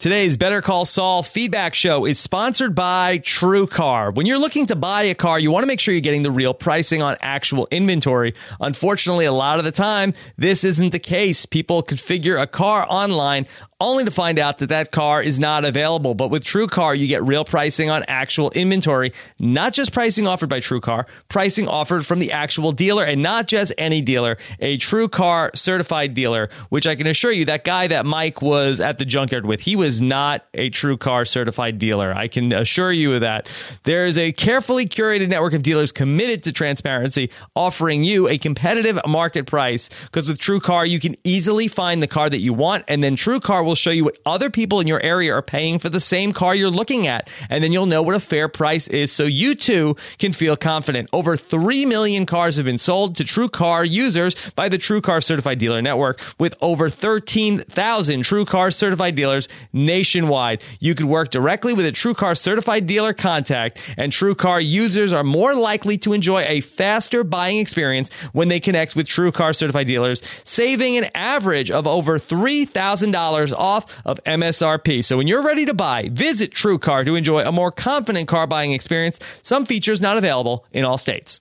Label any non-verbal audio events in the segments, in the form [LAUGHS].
Today's Better Call Saul feedback show is sponsored by TrueCar. When you're looking to buy a car, you want to make sure you're getting the real pricing on actual inventory. Unfortunately, a lot of the time, this isn't the case. People configure a car online only to find out that that car is not available. But with TrueCar, you get real pricing on actual inventory, not just pricing offered by TrueCar, pricing offered from the actual dealer and not just any dealer, a TrueCar certified dealer, which I can assure you that guy that Mike was at the junkyard with, he was not a TrueCar certified dealer. I can assure you of that. There is a carefully curated network of dealers committed to transparency, offering you a competitive market price because with TrueCar, you can easily find the car that you want and then TrueCar will show you what other people in your area are paying for the same car you're looking at. And then you'll know what a fair price is so you too can feel confident. Over 3 million cars have been sold to TrueCar users by the TrueCar Certified Dealer Network with over 13,000 TrueCar certified dealers nationwide. You could work directly with a TrueCar certified dealer contact and TrueCar users are more likely to enjoy a faster buying experience when they connect with TrueCar certified dealers, saving an average of over $3,000 off of MSRP. So when you're ready to buy, visit TrueCar to enjoy a more confident car buying experience. Some features not available in all states.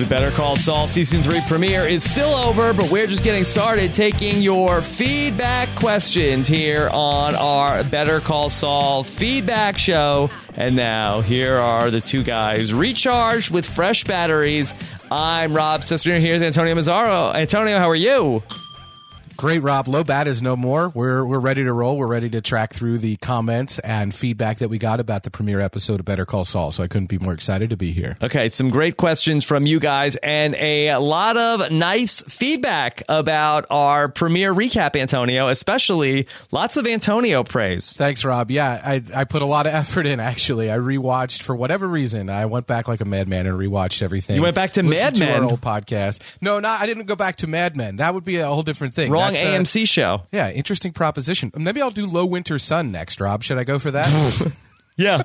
The Better Call Saul season three premiere is still over, but we're just getting started taking your feedback questions here on our Better Call Saul feedback show. And now, here are the two guys recharged with fresh batteries. I'm Rob Cesternino. Here's Antonio Mazzaro. Antonio, how are you? Great, Rob. Low bat is no more. We're we're ready to roll. We're ready to track through the comments and feedback that we got about the premiere episode of Better Call Saul. So I couldn't be more excited to be here. Okay, some great questions from you guys and a lot of nice feedback about our premiere recap, Antonio, especially lots of Antonio praise. Thanks, Rob. Yeah, I I put a lot of [LAUGHS] effort in actually. I rewatched for whatever reason. I went back like a madman and rewatched everything. You went back to Mad Men? our old podcast. No, not I didn't go back to Mad Men. That would be a whole different thing. Wrong That's, uh, AMC show. yeah, interesting proposition. Maybe I'll do Low Winter Sun next, Rob. Should I go for that? [LAUGHS] Yeah,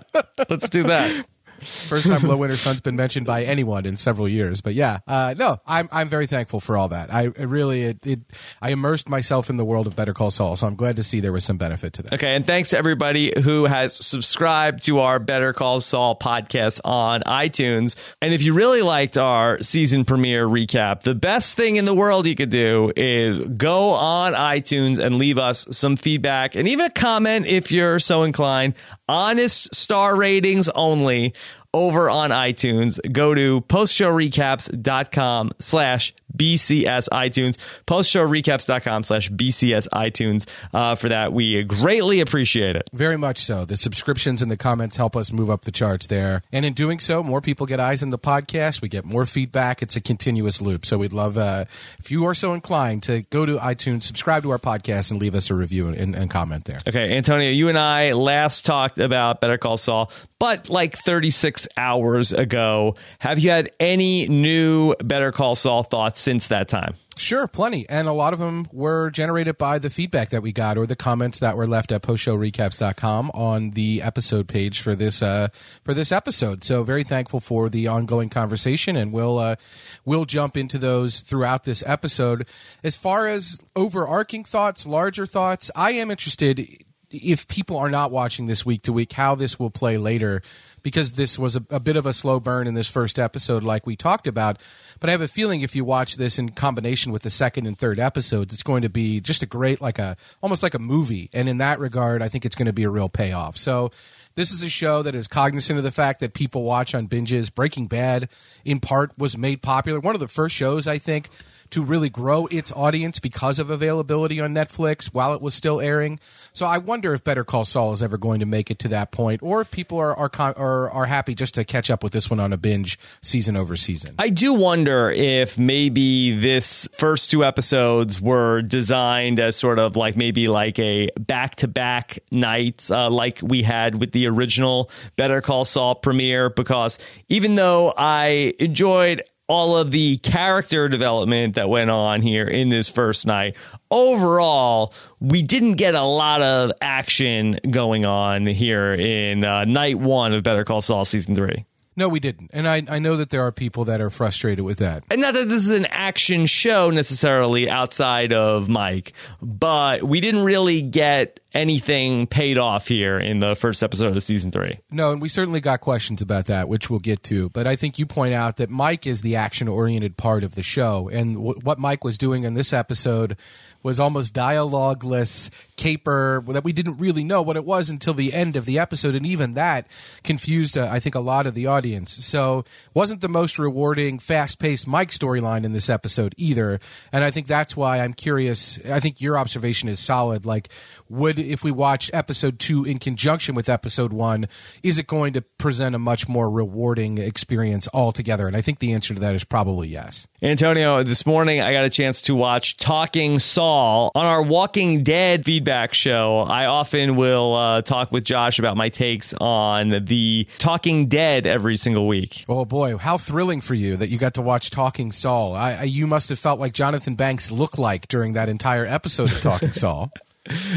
let's do that. [LAUGHS] First time Low Winter Sun's been mentioned by anyone in several years. But yeah, uh, no, I'm I'm very thankful for all that. I really it, it I immersed myself in the world of Better Call Saul, so I'm glad to see there was some benefit to that. Okay, and thanks to everybody who has subscribed to our Better Call Saul podcast on iTunes. And if you really liked our season premiere recap, the best thing in the world you could do is go on iTunes and leave us some feedback and even a comment if you're so inclined. Honest star ratings only over on iTunes. Go to postshowrecaps.com slash BCS iTunes, postshowrecaps.com slash BCS iTunes uh, for that. We greatly appreciate it. Very much so. The subscriptions and the comments help us move up the charts there. And in doing so, more people get eyes on the podcast. We get more feedback. It's a continuous loop. So we'd love, uh, if you are so inclined, to go to iTunes, subscribe to our podcast, and leave us a review and, and comment there. Okay, Antonio, you and I last talked about Better Call Saul, but like 36 hours ago. Have you had any new Better Call Saul thoughts since that time? Sure, plenty. And a lot of them were generated by the feedback that we got or the comments that were left at postshowrecaps.com on the episode page for this uh, for this episode. So very thankful for the ongoing conversation and we'll uh, we'll jump into those throughout this episode. As far as overarching thoughts, larger thoughts, I am interested if people are not watching this week to week how this will play later because this was a, a bit of a slow burn in this first episode like we talked about but i have a feeling if you watch this in combination with the second and third episodes it's going to be just a great like a almost like a movie. And in that regard i think it's going to be a real payoff. So this is a show that is cognizant of the fact that people watch on binges. Breaking bad in part was made popular. One of the first shows i think to really grow its audience because of availability on Netflix while it was still airing. So I wonder if Better Call Saul is ever going to make it to that point, or if people are are are, are happy just to catch up with this one on a binge season over season. I do wonder if maybe this first two episodes were designed as sort of like maybe like a back to back nights, uh, like we had with the original Better Call Saul premiere, because even though I enjoyed all of the character development that went on here in this first night. Overall, we didn't get a lot of action going on here in uh, night one of Better Call Saul season three. No, we didn't. And I, I know that there are people that are frustrated with that. And not that this is an action show necessarily outside of Mike, but we didn't really get anything paid off here in the first episode of season three. No, and we certainly got questions about that, which we'll get to. But I think you point out that Mike is the action oriented part of the show. And w- what Mike was doing in this episode was almost dialogueless caper that we didn't really know what it was until the end of the episode. And even that confused, uh, I think, a lot of the audience. So wasn't the most rewarding, fast paced Mike storyline in this episode either. And I think that's why I'm curious. I think your observation is solid. Like, would, if we watch episode two in conjunction with episode one, is it going to present a much more rewarding experience altogether? And I think the answer to that is probably yes. Antonio, this morning I got a chance to watch Talking Saul on our Walking Dead feedback show. I often will uh, talk with Josh about my takes on the Talking Dead every single week. Oh boy, how thrilling for you that you got to watch Talking Saul. I, I, you must have felt like Jonathan Banks looked like during that entire episode of Talking [LAUGHS] Saul.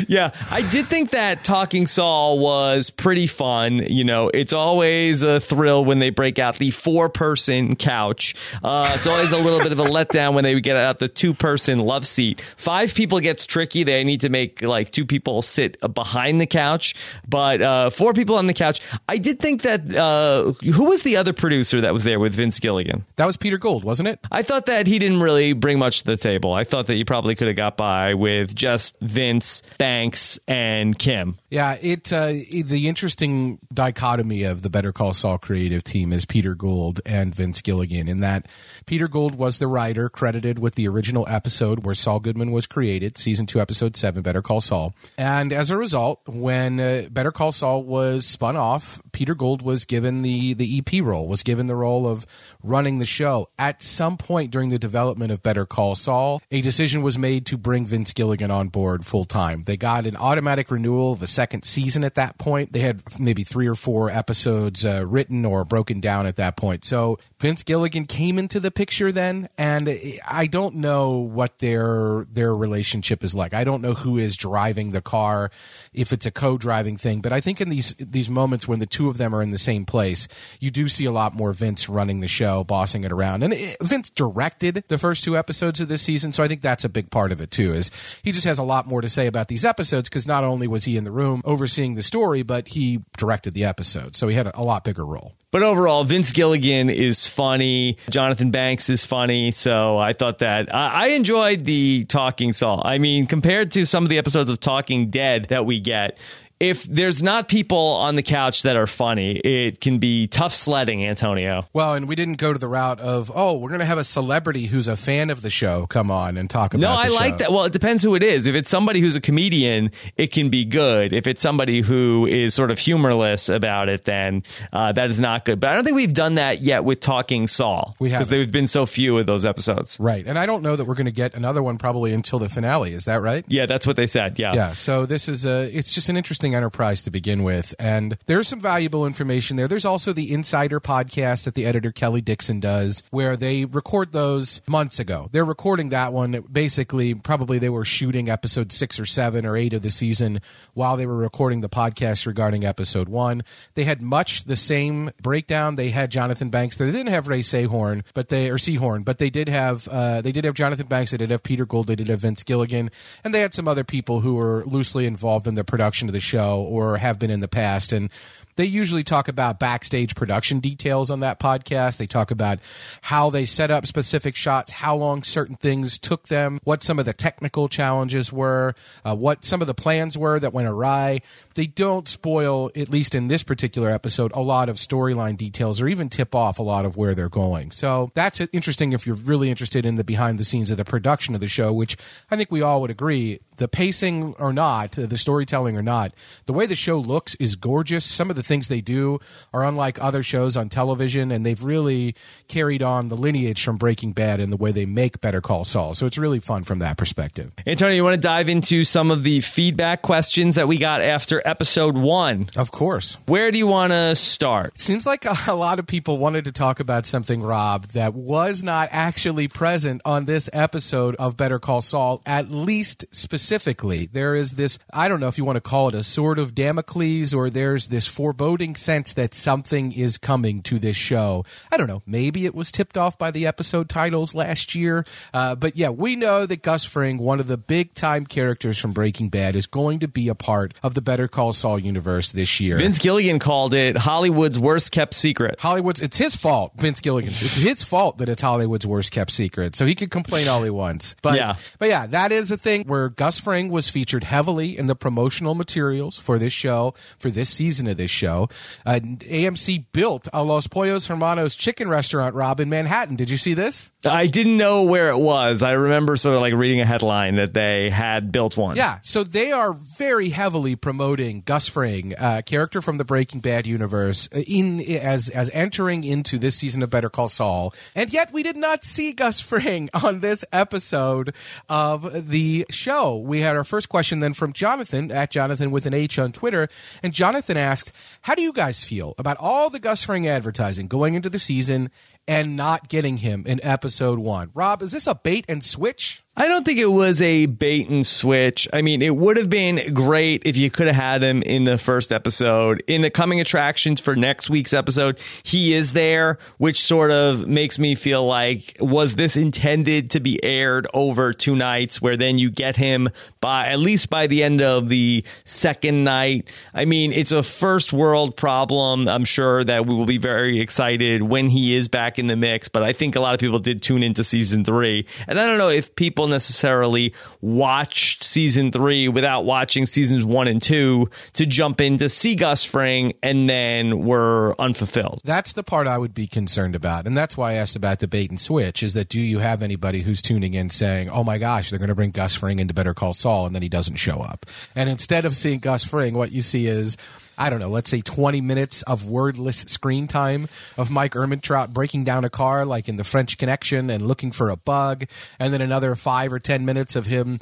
Yeah, I did think that Talking Saul was pretty fun. You know, it's always a thrill when they break out the four person couch. Uh, it's always a little bit of a letdown when they get out the two person love seat. Five people gets tricky. They need to make like two people sit behind the couch, but uh, four people on the couch. I did think that uh, who was the other producer that was there with Vince Gilligan? That was Peter Gould, wasn't it? I thought that he didn't really bring much to the table. I thought that you probably could have got by with just Vince Banks, and Kim. Yeah, it, uh, the interesting dichotomy of the Better Call Saul creative team is Peter Gould and Vince Gilligan. In that, Peter Gould was the writer credited with the original episode where Saul Goodman was created, season two, episode seven, Better Call Saul. And as a result, when uh, Better Call Saul was spun off, Peter Gould was given the the EP role, was given the role of running the show. At some point during the development of Better Call Saul, a decision was made to bring Vince Gilligan on board full time. They got an automatic renewal of a second season at that point. They had maybe three or four episodes uh, written or broken down at that point. So Vince Gilligan came into the picture then, and I don't know what their their relationship is like. I don't know who is driving the car, if it's a co-driving thing. But I think in these these moments when the two of them are in the same place, you do see a lot more Vince running the show, bossing it around, and it, Vince directed the first two episodes of this season. So I think that's a big part of it too. Is he just has a lot more to say about these episodes because not only was he in the room overseeing the story, but he directed the episode, so he had a, a lot bigger role. But overall, Vince Gilligan is funny. Jonathan Banks is funny. So I thought that I, I, enjoyed the Talking Saul. I mean, compared to some of the episodes of Talking Dead that we get, if there's not people on the couch that are funny, it can be tough sledding, Antonio. Well, and we didn't go to the route of, oh, we're going to have a celebrity who's a fan of the show come on and talk about No, I show. like that. Well, it depends who it is. If it's somebody who's a comedian, it can be good. If it's somebody who is sort of humorless about it, then uh, that is not good. But I don't think we've done that yet with Talking Saul. We have Because there have been so few of those episodes. Right. And I don't know that we're going to get another one probably until the finale. Is that right? Yeah, that's what they said. Yeah. Yeah. So this is a, it's just an interesting enterprise to begin with. And there's some valuable information there. There's also the Insider podcast that the editor Kelley Dixon does, where they record those months ago. They're recording that one basically, probably they were shooting episode six or seven or eight of the season while they were recording the podcast regarding episode one. They had much the same breakdown. They had Jonathan Banks. They didn't have Rhea Seehorn, but they or Seehorn, but they did have uh, they did have Jonathan Banks. They did have Peter Gould. They did have Vince Gilligan, and they had some other people who were loosely involved in the production of the show or have been in the past. And they usually talk about backstage production details on that podcast. They talk about how they set up specific shots, how long certain things took them, what some of the technical challenges were, uh, what some of the plans were that went awry. They don't spoil, at least in this particular episode, a lot of storyline details or even tip off a lot of where they're going. So that's interesting if you're really interested in the behind the scenes of the production of the show, which I think we all would agree the pacing or not, the storytelling or not, the way the show looks is gorgeous. Some of the things they do are unlike other shows on television, and they've really carried on the lineage from Breaking Bad in the way they make Better Call Saul. So it's really fun from that perspective. Antonio, you want to dive into some of the feedback questions that we got after episode one? Of course. Where do you want to start? Seems like a, lot of people wanted to talk about something, Rob, that was not actually present on this episode of Better Call Saul, at least specifically. There is this, I don't know if you want to call it a sword of Damocles, or there's this foreboding sense that something is coming to this show. I don't know. Maybe it was tipped off by the episode titles last year. Uh, but yeah, we know that Gus Fring, one of the big time characters from Breaking Bad, is going to be a part of the Better Call Saul universe this year. Vince Gilligan called it Hollywood's worst kept secret. Hollywood's it's his fault, Vince Gilligan. It's his fault that it's Hollywood's worst kept secret. So he could complain all he wants. But Yeah. but yeah, that is a thing where Gus Fring was featured heavily in the promotional materials for this show, for this season of this show. Uh, AMC built a Los Pollos Hermanos chicken restaurant, Rob, in Manhattan. Did you see this? I didn't know where it was. I remember sort of like reading a headline that they had built one. Yeah, so they are very heavily promoting Gus Fring, uh, character from the Breaking Bad universe, in as as entering into this season of Better Call Saul, and yet we did not see Gus Fring [LAUGHS] on this episode of the show. We had our first question then from Jonathan at Jonathan with an H on Twitter, and Jonathan asked, "How do you guys feel about all the Gus Fring advertising going into the season?" And not getting him in episode one. Rob, is this a bait and switch? I don't think it was a bait and switch. I mean, it would have been great if you could have had him in the first episode. In the coming attractions for next week's episode, he is there, which sort of makes me feel like, was this intended to be aired over two nights where then you get him by, at least by the end of the second night? I mean, it's a first world problem. I'm sure that we will be very excited when he is back in the mix, but I think a lot of people did tune into season three. And I don't know if people necessarily watched season three without watching seasons one and two to jump into see Gus Fring and then were unfulfilled. That's the part I would be concerned about. And that's why I asked about the bait and switch is that do you have anybody who's tuning in saying, oh my gosh, they're going to bring Gus Fring into Better Call Saul and then he doesn't show up? And instead of seeing Gus Fring, what you see is, I don't know, let's say 20 minutes of wordless screen time of Mike Ehrmantraut breaking down a car like in The French Connection and looking for a bug, and then another five or 10 minutes of him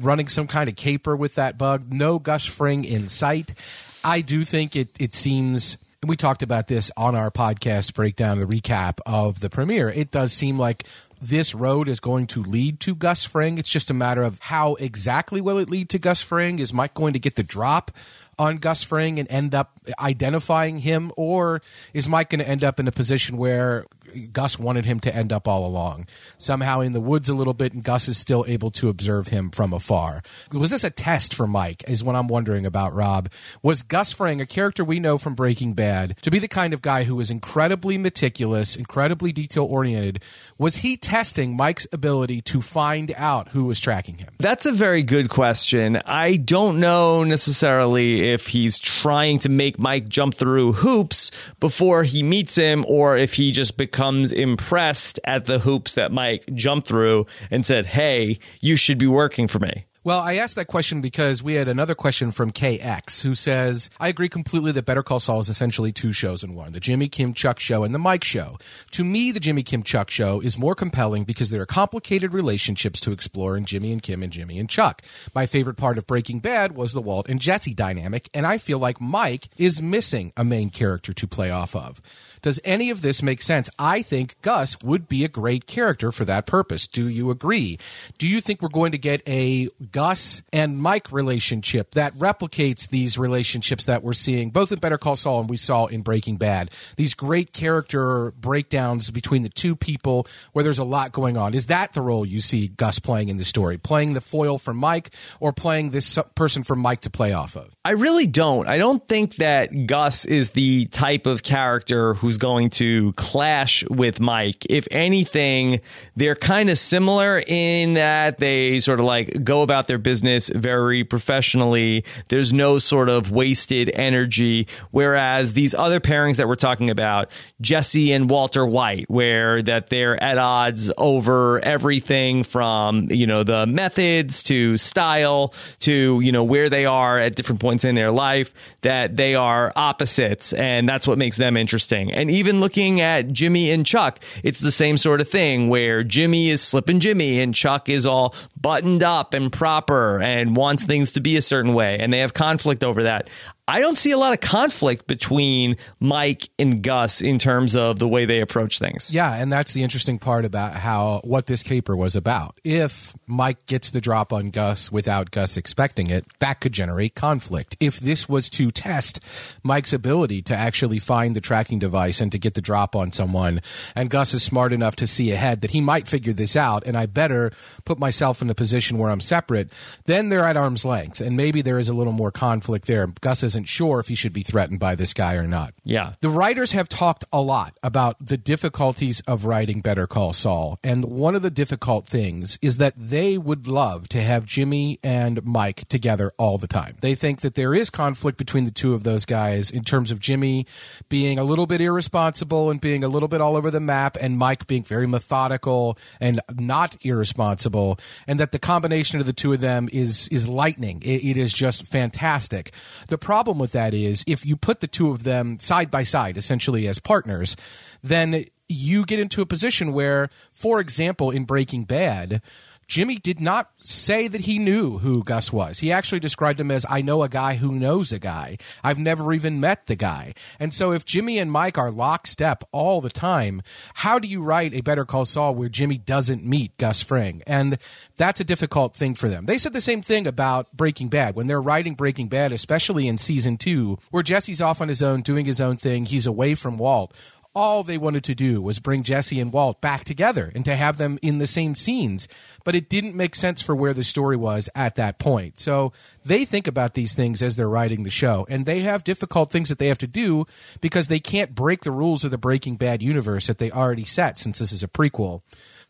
running some kind of caper with that bug. No Gus Fring in sight. I do think it, it seems and we talked about this on our podcast breakdown, the recap of the premiere. It does seem like this road is going to lead to Gus Fring. It's just a matter of how exactly will it lead to Gus Fring? Is Mike going to get the drop on Gus Fring and end up identifying him, or is Mike going to end up in a position where Gus wanted him to end up all along, somehow in the woods a little bit, and Gus is still able to observe him from afar? Was this a test for Mike? Is what I'm wondering about. Rob was Gus Fring, a character we know from Breaking Bad, to be the kind of guy who is incredibly meticulous, incredibly detail oriented. Was he testing Mike's ability to find out who was tracking him? That's a very good question. I don't know necessarily if he's trying to make Mike jump through hoops before he meets him or if he just becomes impressed at the hoops that Mike jumped through and said, Hey, you should be working for me. Well, I asked that question because we had another question from KX who says, I agree completely that Better Call Saul is essentially two shows in one the Jimmy Kim Chuck show and the Mike show. To me, the Jimmy Kim Chuck show is more compelling because there are complicated relationships to explore in Jimmy and Kim and Jimmy and Chuck. My favorite part of Breaking Bad was the Walt and Jesse dynamic, and I feel like Mike is missing a main character to play off of. Does any of this make sense? I think Gus would be a great character for that purpose. Do you agree? Do you think we're going to get a Gus and Mike relationship that replicates these relationships that we're seeing both in Better Call Saul and we saw in Breaking Bad? These great character breakdowns between the two people where there's a lot going on. Is that the role you see Gus playing in the story? Playing the foil for Mike or playing this person for Mike to play off of? I really don't. I don't think that Gus is the type of character who's going to clash with Mike. If anything, they're kind of similar in that they sort of like go about about their business very professionally. There's no sort of wasted energy. Whereas these other pairings that we're talking about, Jesse and Walter White, where that they're at odds over everything from, you know, the methods to style to, you know, where they are at different points in their life, that they are opposites. And that's what makes them interesting. And even looking at Jimmy and Chuck, it's the same sort of thing where Jimmy is slipping Jimmy and Chuck is all buttoned up and proper and wants things to be a certain way. And they have conflict over that. I don't see a lot of conflict between Mike and Gus in terms of the way they approach things. Yeah, and that's the interesting part about how what this caper was about. If Mike gets the drop on Gus without Gus expecting it, that could generate conflict. If this was to test Mike's ability to actually find the tracking device and to get the drop on someone, and Gus is smart enough to see ahead that he might figure this out, and I better put myself in a position where I'm separate, then they're at arm's length, and maybe there is a little more conflict there. Gus is isn't sure if he should be threatened by this guy or not. Yeah. The writers have talked a lot about the difficulties of writing Better Call Saul. And one of the difficult things is that they would love to have Jimmy and Mike together all the time. They think that there is conflict between the two of those guys in terms of Jimmy being a little bit irresponsible and being a little bit all over the map, and Mike being very methodical and not irresponsible, and that the combination of the two of them is is lightning. it, it is just fantastic. The problem problem with that is if you put the two of them side by side, essentially as partners, then you get into a position where, for example, in Breaking Bad, Jimmy did not say that he knew who Gus was. He actually described him as, I know a guy who knows a guy. I've never even met the guy. And so if Jimmy and Mike are lockstep all the time, how do you write a Better Call Saul where Jimmy doesn't meet Gus Fring? And that's a difficult thing for them. They said the same thing about Breaking Bad. When they're writing Breaking Bad, especially in season two, where Jesse's off on his own, doing his own thing, he's away from Walt all they wanted to do was bring Jesse and Walt back together and to have them in the same scenes. But it didn't make sense for where the story was at that point. So they think about these things as they're writing the show, and they have difficult things that they have to do because they can't break the rules of the Breaking Bad universe that they already set since this is a prequel.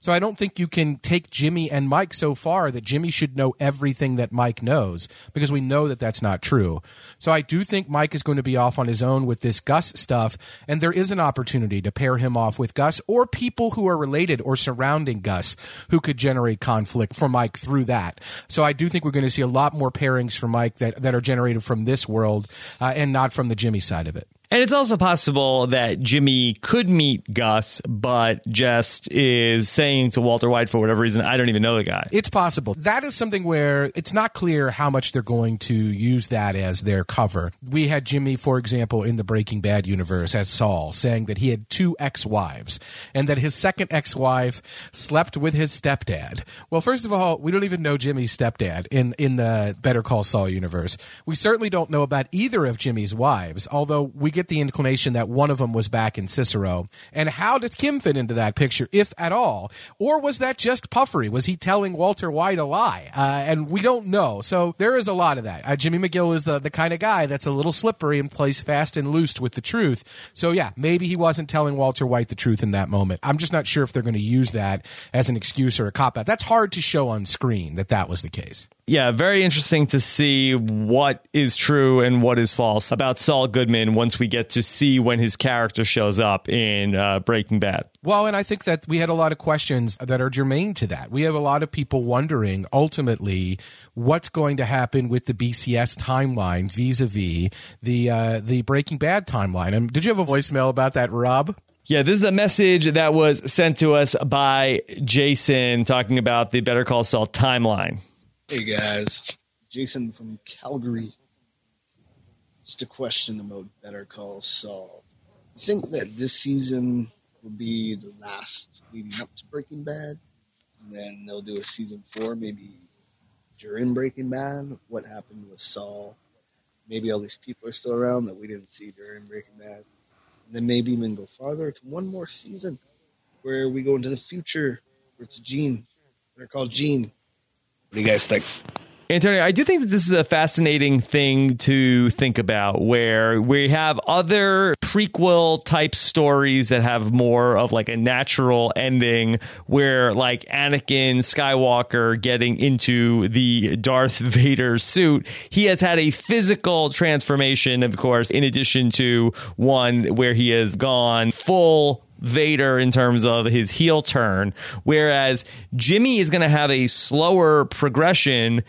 So I don't think you can take Jimmy and Mike so far that Jimmy should know everything that Mike knows because we know that that's not true. So I do think Mike is going to be off on his own with this Gus stuff, and there is an opportunity to pair him off with Gus or people who are related or surrounding Gus who could generate conflict for Mike through that. So I do think we're going to see a lot more pairings for Mike that, that are generated from this world uh, and not from the Jimmy side of it. And it's also possible that Jimmy could meet Gus, but just is saying to Walter White for whatever reason, I don't even know the guy. It's possible. That is something where it's not clear how much they're going to use that as their cover. We had Jimmy, for example, in the Breaking Bad universe as Saul, saying that he had two ex wives and that his second ex wife slept with his stepdad. Well, first of all, we don't even know Jimmy's stepdad in, in the Better Call Saul universe. We certainly don't know about either of Jimmy's wives, although we get the inclination that one of them was back in Cicero. And how does Kim fit into that picture, if at all? Or was that just puffery? Was he telling Walter White a lie? Uh, and we don't know. So there is a lot of that. Uh, Jimmy McGill is the, the kind of guy that's a little slippery and plays fast and loose with the truth. So yeah, maybe he wasn't telling Walter White the truth in that moment. I'm just not sure if they're going to use that as an excuse or a cop out. That's hard to show on screen that that was the case yeah, very interesting to see what is true and what is false about Saul Goodman once we get to see when his character shows up in uh, Breaking Bad. Well, and I think that we had a lot of questions that are germane to that. We have a lot of people wondering ultimately what's going to happen with the BCS timeline vis-a-vis the uh, the Breaking Bad timeline. And did you have a voicemail about that, Rob? Yeah, this is a message that was sent to us by Jason talking about the Better Call Saul timeline. Hey guys, Jason from Calgary. Just a question about Better Call Saul. I think that this season will be the last leading up to Breaking Bad, and then they'll do a season four, maybe during Breaking Bad. What happened with Saul? Maybe all these people are still around that we didn't see during Breaking Bad. And then maybe even go farther to one more season where we go into the future where it's Gene. They're called Gene do you guys think? Antonio, I do think that this is a fascinating thing to think about where we have other prequel type stories that have more of like a natural ending where like Anakin Skywalker getting into the Darth [LAUGHS] Vader suit, he has had a physical transformation, of course, in addition to one where he has gone full Vader in terms of his heel turn, whereas Jimmy is going to have a slower progression.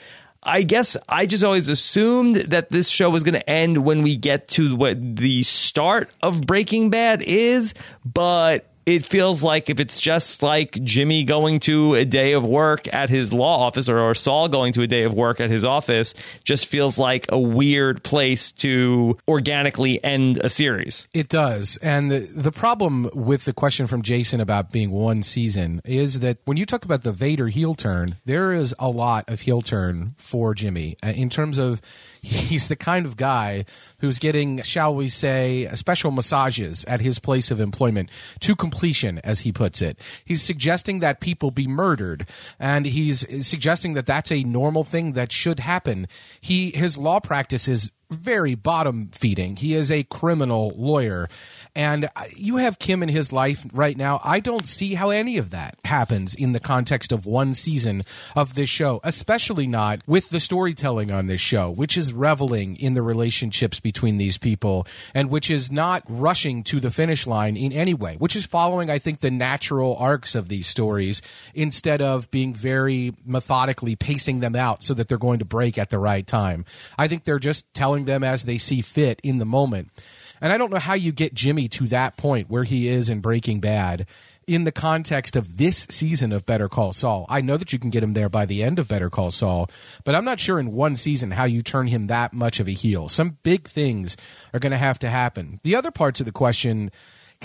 I guess I just always assumed that this show was going to end when we get to what the start of Breaking Bad is, but it feels like if it's just like Jimmy going to a day of work at his law office or, or, Saul going to a day of work at his office, just feels like a weird place to organically end a series. It does. And the, the problem with the question from Jason about being one season is that when you talk about the Vader heel turn, there is a lot of heel turn for Jimmy uh, in terms of he's the kind of guy who's getting, shall we say, special massages at his place of employment to completion, as he puts it. He's suggesting that people be murdered, and he's suggesting that that's a normal thing that should happen. He his law practice is very bottom feeding. He is a criminal lawyer. And you have Kim in his life right now. I don't see how any of that happens in the context of one season of this show, especially not with the storytelling on this show, which is reveling in the relationships between these people and which is not rushing to the finish line in any way, which is following, I think, the natural arcs of these stories instead of being very methodically pacing them out so that they're going to break at the right time. I think they're just telling them as they see fit in the moment. And I don't know how you get Jimmy to that point where he is in Breaking Bad in the context of this season of Better Call Saul. I know that you can get him there by the end of Better Call Saul, but I'm not sure in one season how you turn him that much of a heel. Some big things are going to have to happen. The other parts of the question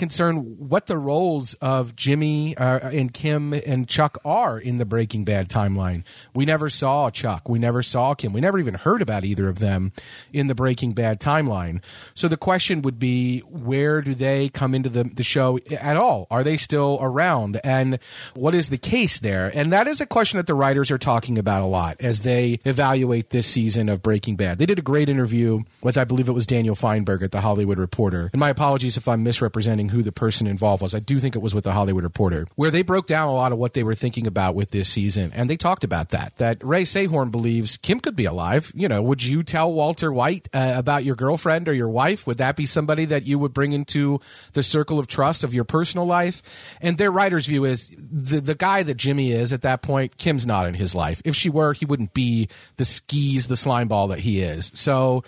concern what the roles of Jimmy uh, and Kim and Chuck are in the Breaking Bad timeline. We never saw Chuck. We never saw Kim. We never even heard about either of them in the Breaking Bad timeline. So the question would be where do they come into the, the show at all? Are they still around? And what is the case there? And that is a question that the writers are talking about a lot as they evaluate this season of Breaking Bad. They did a great interview with, I believe it was Daniel Fienberg at the Hollywood Reporter. And my apologies if I'm misrepresenting who the person involved was. I do think it was with the Hollywood Reporter, where they broke down a lot of what they were thinking about with this season, and they talked about that. That Rhea Seehorn believes Kim could be alive. You know, would you tell Walter White uh, about your girlfriend or your wife? Would that be somebody that you would bring into the circle of trust of your personal life? And their writer's view is the the guy that Jimmy is at that point, Kim's not in his life. If she were, he wouldn't be the skis, the slime ball that he is. So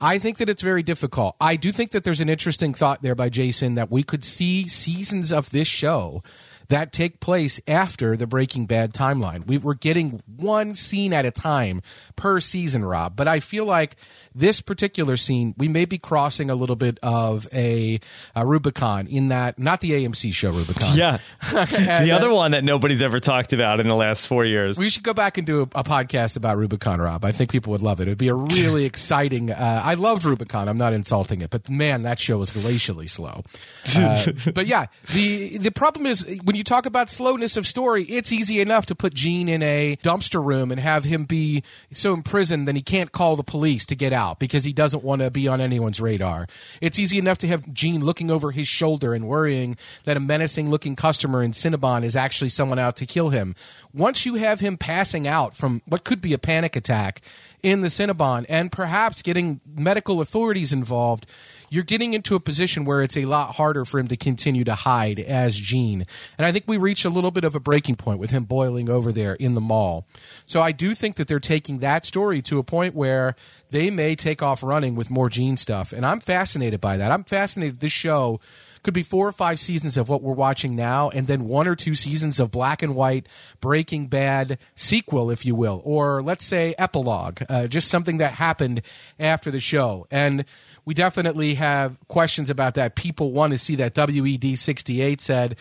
I think that it's very difficult. I do think that there's an interesting thought there by Jason that we could see seasons of this show that take place after the Breaking Bad timeline. We were getting one scene at a time per season, Rob. But I feel like this particular scene, we may be crossing a little bit of a, a Rubicon in that, not the AMC show Rubicon. Yeah. [LAUGHS] the other one that nobody's ever talked about in the last four years. We should go back and do a, a podcast about Rubicon, Rob. I think people would love it. It would be a really [LAUGHS] exciting. Uh, I loved Rubicon. I'm not insulting it, but man, that show was glacially slow. [LAUGHS] Uh, but yeah, the the problem is when you talk about slowness of story, it's easy enough to put Gene in a dumpster room and have him be so imprisoned that he can't call the police to get out because he doesn't want to be on anyone's radar. It's easy enough to have Gene looking over his shoulder and worrying that a menacing looking customer in Cinnabon is actually someone out to kill him. Once you have him passing out from what could be a panic attack in the Cinnabon and perhaps getting medical authorities involved, you're getting into a position where it's a lot harder for him to continue to hide as Gene. And I think we reach a little bit of a breaking point with him boiling over there in the mall. So I do think that they're taking that story to a point where they may take off running with more Gene stuff. And I'm fascinated by that. I'm fascinated. This show could be four or five seasons of what we're watching now, and then one or two seasons of black and white Breaking Bad sequel, if you will, or let's say epilogue, uh, just something that happened after the show. And we definitely have questions about that. People want to see that. WED 68 said,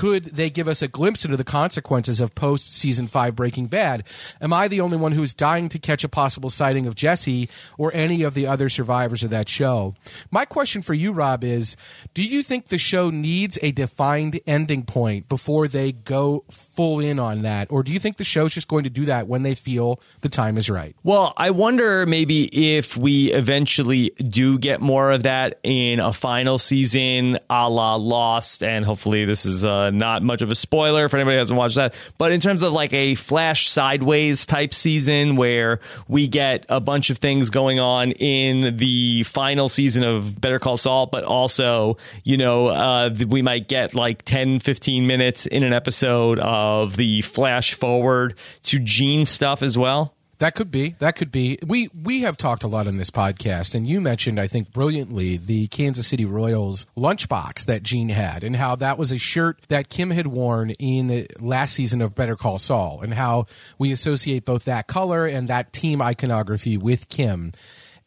could they give us a glimpse into the consequences of post season five Breaking Bad? Am I the only one who's dying to catch a possible sighting of Jesse or any of the other survivors of that show? My question for you, Rob, is do you think the show needs a defined ending point before they go full in on that? Or do you think the show's just going to do that when they feel the time is right? Well, I wonder maybe if we eventually do get more of that in a final season a la Lost, and hopefully this is uh, not much of a spoiler for anybody who hasn't watched that. But in terms of like a Flash sideways type season where we get a bunch of things going on in the final season of Better Call Saul, but also, you know, uh, we might get like 10, 15 minutes in an episode of the flash forward to Gene stuff as well. That could be. That could be. We we have talked a lot on this podcast, and you mentioned, I think, brilliantly the Kansas City Royals lunchbox that Gene had, and how that was a shirt that Kim had worn in the last season of Better Call Saul, and how we associate both that color and that team iconography with Kim.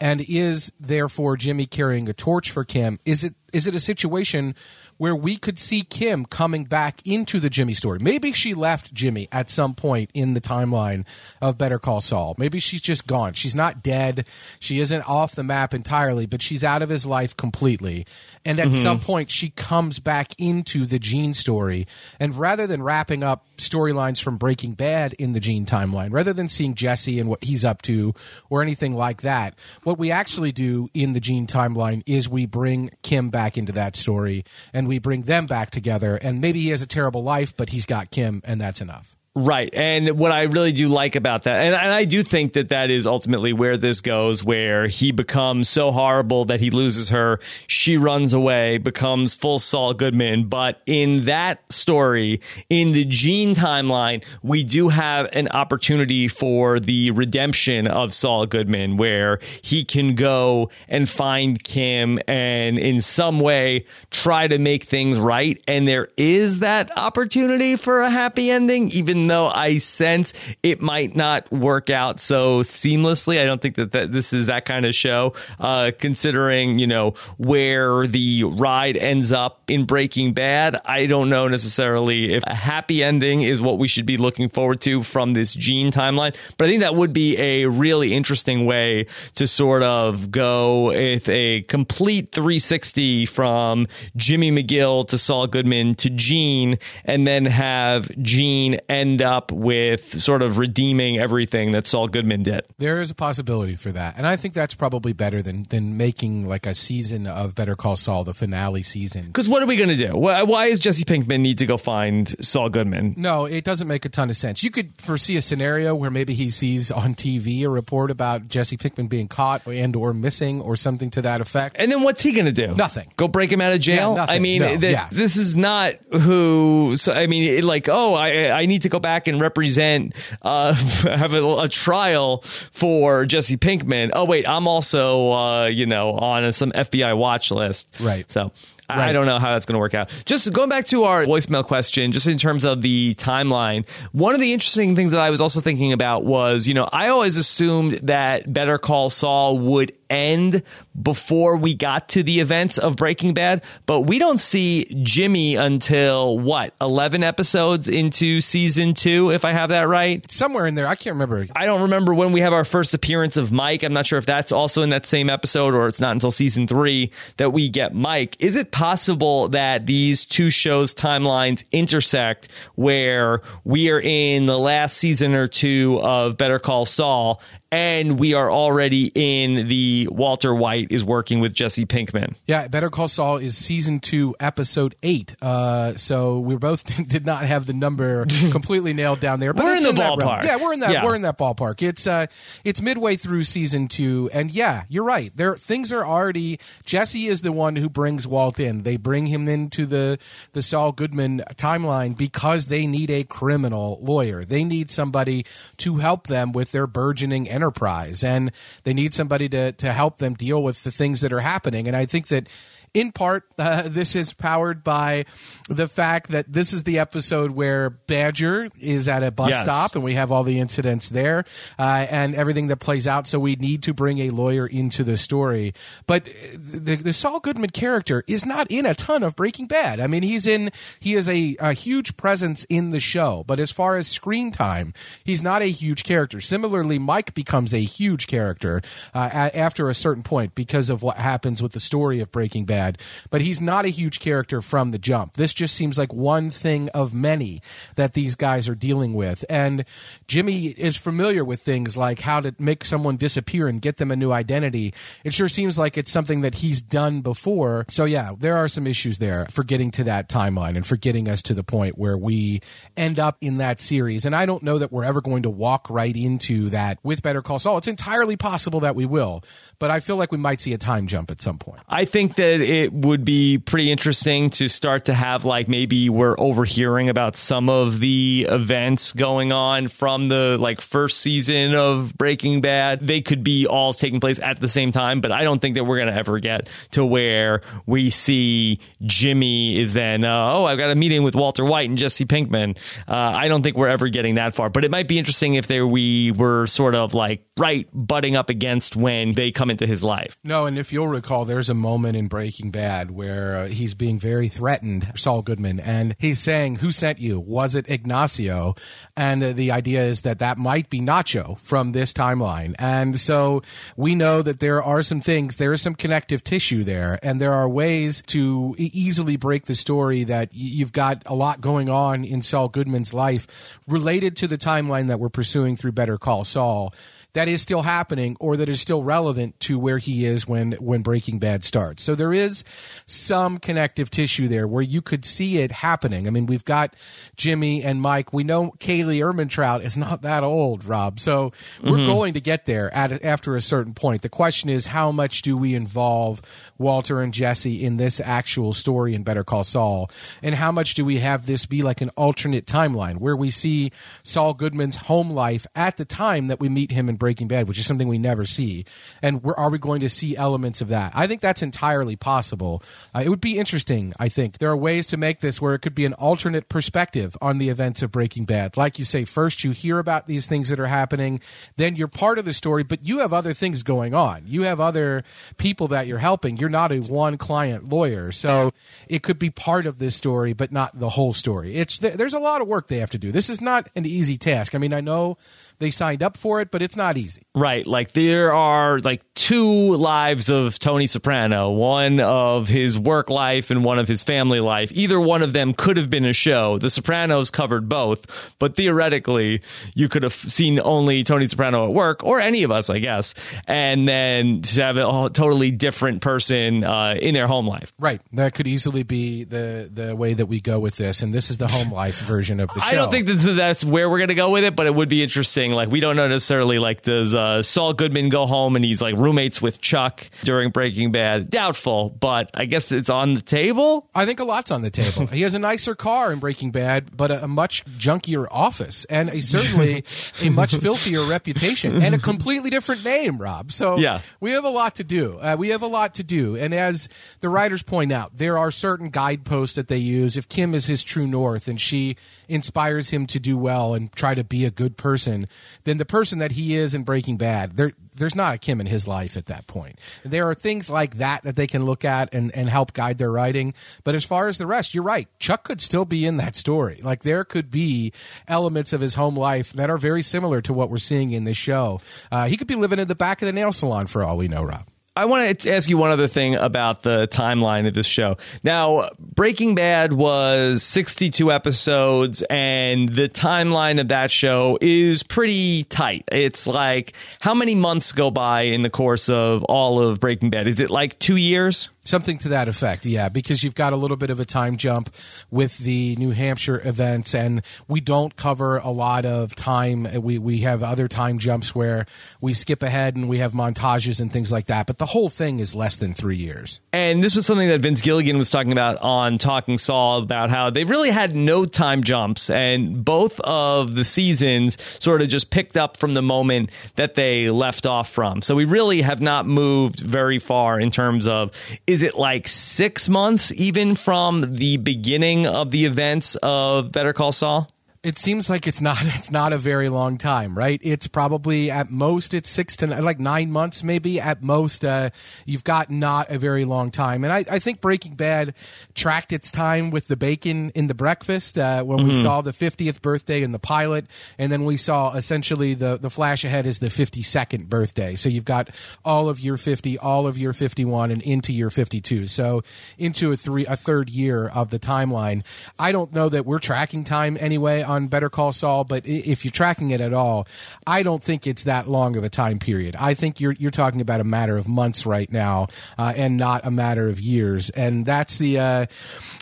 And is therefore Jimmy carrying a torch for Kim? Is it is it a situation where we could see Kim coming back into the Jimmy story. Maybe she left Jimmy at some point in the timeline of Better Call Saul. Maybe she's just gone. She's not dead. She isn't off the map entirely, but she's out of his life completely. And at mm-hmm. some point, she comes back into the Gene story. And rather than wrapping up storylines from Breaking Bad in the Gene timeline, rather than seeing Jesse and what he's up to or anything like that, what we actually do in the Gene timeline is we bring Kim back into that story and we bring them back together. And maybe he has a terrible life, but he's got Kim, and that's enough. Right. And what I really do like about that, and, and, I do think that that is ultimately where this goes, where he becomes so horrible that he loses her. She runs away, becomes full Saul Goodman. But in that story, in the Gene timeline, we do have an opportunity for the redemption of Saul Goodman, where he can go and find Kim and in some way try to make things right. And there is that opportunity for a happy ending, even though I sense it might not work out so seamlessly. I don't think that, that this is that kind of show, uh, considering, you know, where the ride ends up in Breaking Bad. I don't know necessarily if a happy ending is what we should be looking forward to from this Gene timeline, but I think that would be a really interesting way to sort of go with a complete 360 from Jimmy McGill to Saul Goodman to Gene, and then have Gene end end up with sort of redeeming everything that Saul Goodman did. There is a possibility for that, and I think that's probably better than than making like a season of Better Call Saul, the finale season. Because what are we going to do? Why, why does Jesse Pinkman need to go find Saul Goodman? No, it doesn't make a ton of sense. You could foresee a scenario where maybe he sees on TV a report about Jesse Pinkman being caught and or missing or something to that effect. And then what's he going to do? Nothing. Go break him out of jail? Yeah, I mean, no, th- yeah. this is not who. So, I mean, it, like, oh, I I need to go back and represent, uh, [LAUGHS] have a, a, trial for Jesse Pinkman. Oh wait, I'm also, uh, you know, on some FBI watch list. Right. So Right. I don't know how that's going to work out. Just going back to our voicemail question, just in terms of the timeline, one of the interesting things that I was also thinking about was, you know, I always assumed that Better Call Saul would end before we got to the events of Breaking Bad, but we don't see Jimmy until what, 11 episodes into season two, if I have that right? Somewhere in there. I can't remember. I don't remember when we have our first appearance of Mike. I'm not sure if that's also in that same episode or it's not until season three that we get Mike. Is it possible that these two shows' timelines intersect where we are in the last season or two of Better Call Saul and we are already in the Walter White is working with Jesse Pinkman. Yeah, Better Call Saul is season two, episode eight. Uh, so we both [LAUGHS] did not have the number [LAUGHS] completely nailed down there, but we're in the in ballpark. Yeah, we're in that. Yeah. We're in that ballpark. It's uh, it's midway through season two, and yeah, you're right. There things are already. Jesse is the one who brings Walt in. They bring him into the the Saul Goodman timeline because they need a criminal lawyer. They need somebody to help them with their burgeoning enterprise and they need somebody to to help them deal with the things that are happening. And i think that In part, uh, [LAUGHS] this is powered by the fact that this is the episode where Badger is at a bus Yes. stop and we have all the incidents there uh, and everything that plays out. So we need to bring a lawyer into the story. But uh, the, the Saul Goodman character is not in a ton of Breaking Bad. I mean, he's in, he is a, a huge presence in the show. But as far as screen time, he's not a huge character. Similarly, Mike becomes a huge character uh, a- after a certain point because of what happens with the story of Breaking Bad. But he's not a huge character from the jump. This just seems like one thing of many that these guys are dealing with. And Jimmy is familiar with things like how to make someone disappear and get them a new identity. It sure seems like it's something that he's done before. So, yeah, there are some issues there for getting to that timeline and for getting us to the point where we end up in that series. And I don't know that we're ever going to walk right into that with Better Call Saul. It's entirely possible that we will, but I feel like we might see a time jump at some point. I think that it would be pretty interesting to start to have like maybe we're overhearing about some of the events going on from the like first season of Breaking Bad. They could be all taking place at the same time, but I don't think that we're going to ever get to where we see Jimmy is then, uh, oh, I've got a meeting with Walter White and Jesse Pinkman. Uh, I don't think we're ever getting that far, but it might be interesting if there we were sort of like right butting up against when they come into his life. No, and if you'll recall, there's a moment in Breaking Bad where uh, he's being very threatened, Saul Goodman, and he's saying, Who sent you? Was it Ignacio? And uh, the idea is that that might be Nacho from this timeline. And so we know that there are some things, there is some connective tissue there, and there are ways to easily break the story that you've got a lot going on in Saul Goodman's life related to the timeline that we're pursuing through Better Call Saul that is still happening or that is still relevant to where he is when when Breaking Bad starts. So there is some connective tissue there where you could see it happening. I mean, we've got Jimmy and Mike. We know Kaylee Ehrmantraut is not that old, Rob. So we're mm-hmm. going to get there at after a certain point. The question is how much do we involve Walter and Jesse in this actual story in Better Call Saul and how much do we have this be like an alternate timeline where we see Saul Goodman's home life at the time that we meet him in Breaking Bad, which is something we never see. And are we going to see elements of that? I think that's entirely possible. Uh, it would be interesting, I think. There are ways to make this where it could be an alternate perspective on the events of Breaking Bad. Like you say, first you hear about these things that are happening, then you're part of the story, but you have other things going on. You have other people that you're helping. You're not a one client lawyer. So it could be part of this story, but not the whole story. It's there's a lot of work they have to do. This is not an easy task. I mean, I know they signed up for it, but it's not easy. Right. Like there are like two lives of Tony Soprano, one of his work life and one of his family life. Either one of them could have been a show. The Sopranos covered both, but theoretically, you could have seen only Tony Soprano at work or any of us, I guess, and then to have a totally different person uh, in their home life. Right. That could easily be the the way that we go with this, and this is the home life version of the show. I don't think that that's where we're gonna go with it, but it would be interesting. Like we don't know necessarily like does uh, Saul Goodman go home and he's like roommates with Chuck during Breaking Bad? Doubtful, but I guess it's on the table. I think a lot's on the table. he has a nicer car in Breaking Bad, but a, a much junkier office, and a certainly a much filthier reputation, and a completely different name, Rob. So Yeah. we have a lot to do. Uh, we have a lot to do, and as the writers point out, there are certain guideposts that they use. If Kim is his true north, and she inspires him to do well and try to be a good person, then the person that he is in Breaking Bad, there there's not a Kim in his life at that point. There are things like that that they can look at and, and help guide their writing. But as far as the rest, you're right. Chuck could still be in that story. Like there could be elements of his home life that are very similar to what we're seeing in this show. Uh, he could be living in the back of the nail salon for all we know, Rob. I want to ask you one other thing about the timeline of this show. Now, Breaking Bad was 62 episodes, and the timeline of that show is pretty tight. It's like how many months go by in the course of all of Breaking Bad? Is it like two years? Something to that effect, yeah, because you've got a little bit of a time jump with the New Hampshire events, and we don't cover a lot of time. We we have other time jumps where we skip ahead and we have montages and things like that. But the whole thing is less than three years. And this was something that Vince Gilligan was talking about on Talking Saul about how they've really had no time jumps, and both of the seasons sort of just picked up from the moment that they left off from. So we really have not moved very far in terms of is it like six months even from the beginning of the events of Better Call Saul? It seems like it's not [LAUGHS] it's not a very long time right? It's probably at most it's six to like nine months maybe at most uh, you've got not a very long time. And I, I, think breaking bad tracked its time with the bacon in the breakfast uh, when mm-hmm. we saw the 50th birthday in the pilot and then we saw essentially the, the flash ahead is the 52nd birthday. So you've got all of year 50 all of year 51 and into year 52 so into a three a third year of the timeline. I don't know that we're tracking time anyway on Better Call Saul, but if you're tracking it at all, I don't think it's that long of a time period. I think you're you're talking about a matter of months right now, uh, and not a matter of years. And that's the uh,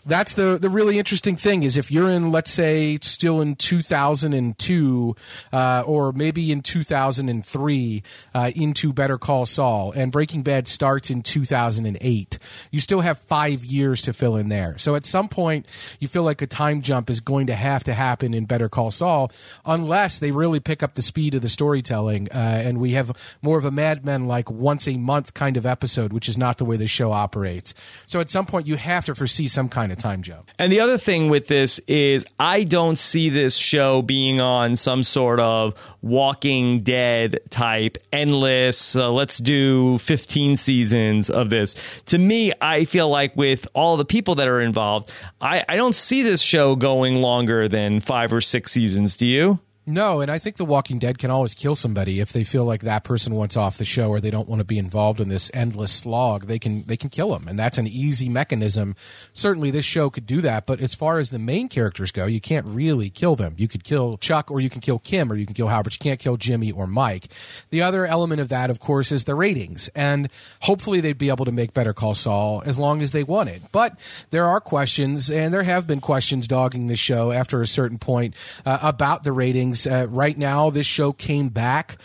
that's the the really interesting thing is if you're in, let's say, still in 2002 uh, or maybe in 2003 uh, into Better Call Saul, and Breaking Bad starts in 2008, you still have five years to fill in there. So at some point, you feel like a time jump is going to have to happen in Better Call Saul, unless they really pick up the speed of the storytelling. Uh, and we have more of a Mad Men like once a month kind of episode, which is not the way the show operates. So at some point, you have to foresee some kind of time jump. And the other thing with this is, I don't see this show being on some sort of Walking Dead type, endless, uh, let's do 15 seasons of this. To me, I feel like with all the people that are involved, I, I don't see this show going longer than five or six seasons. Do you? No, and I think The Walking Dead can always kill somebody if they feel like that person wants off the show or they don't want to be involved in this endless slog. They can they can kill them, and that's an easy mechanism. Certainly, this show could do that. But as far as the main characters go, you can't really kill them. You could kill Chuck, or you can kill Kim, or you can kill Howard. You can't kill Jimmy or Mike. The other element of that, of course, is the ratings, and hopefully they'd be able to make Better Call Saul as long as they wanted. But there are questions, and there have been questions dogging the show after a certain point uh, about the ratings things. Uh, right now, this show came back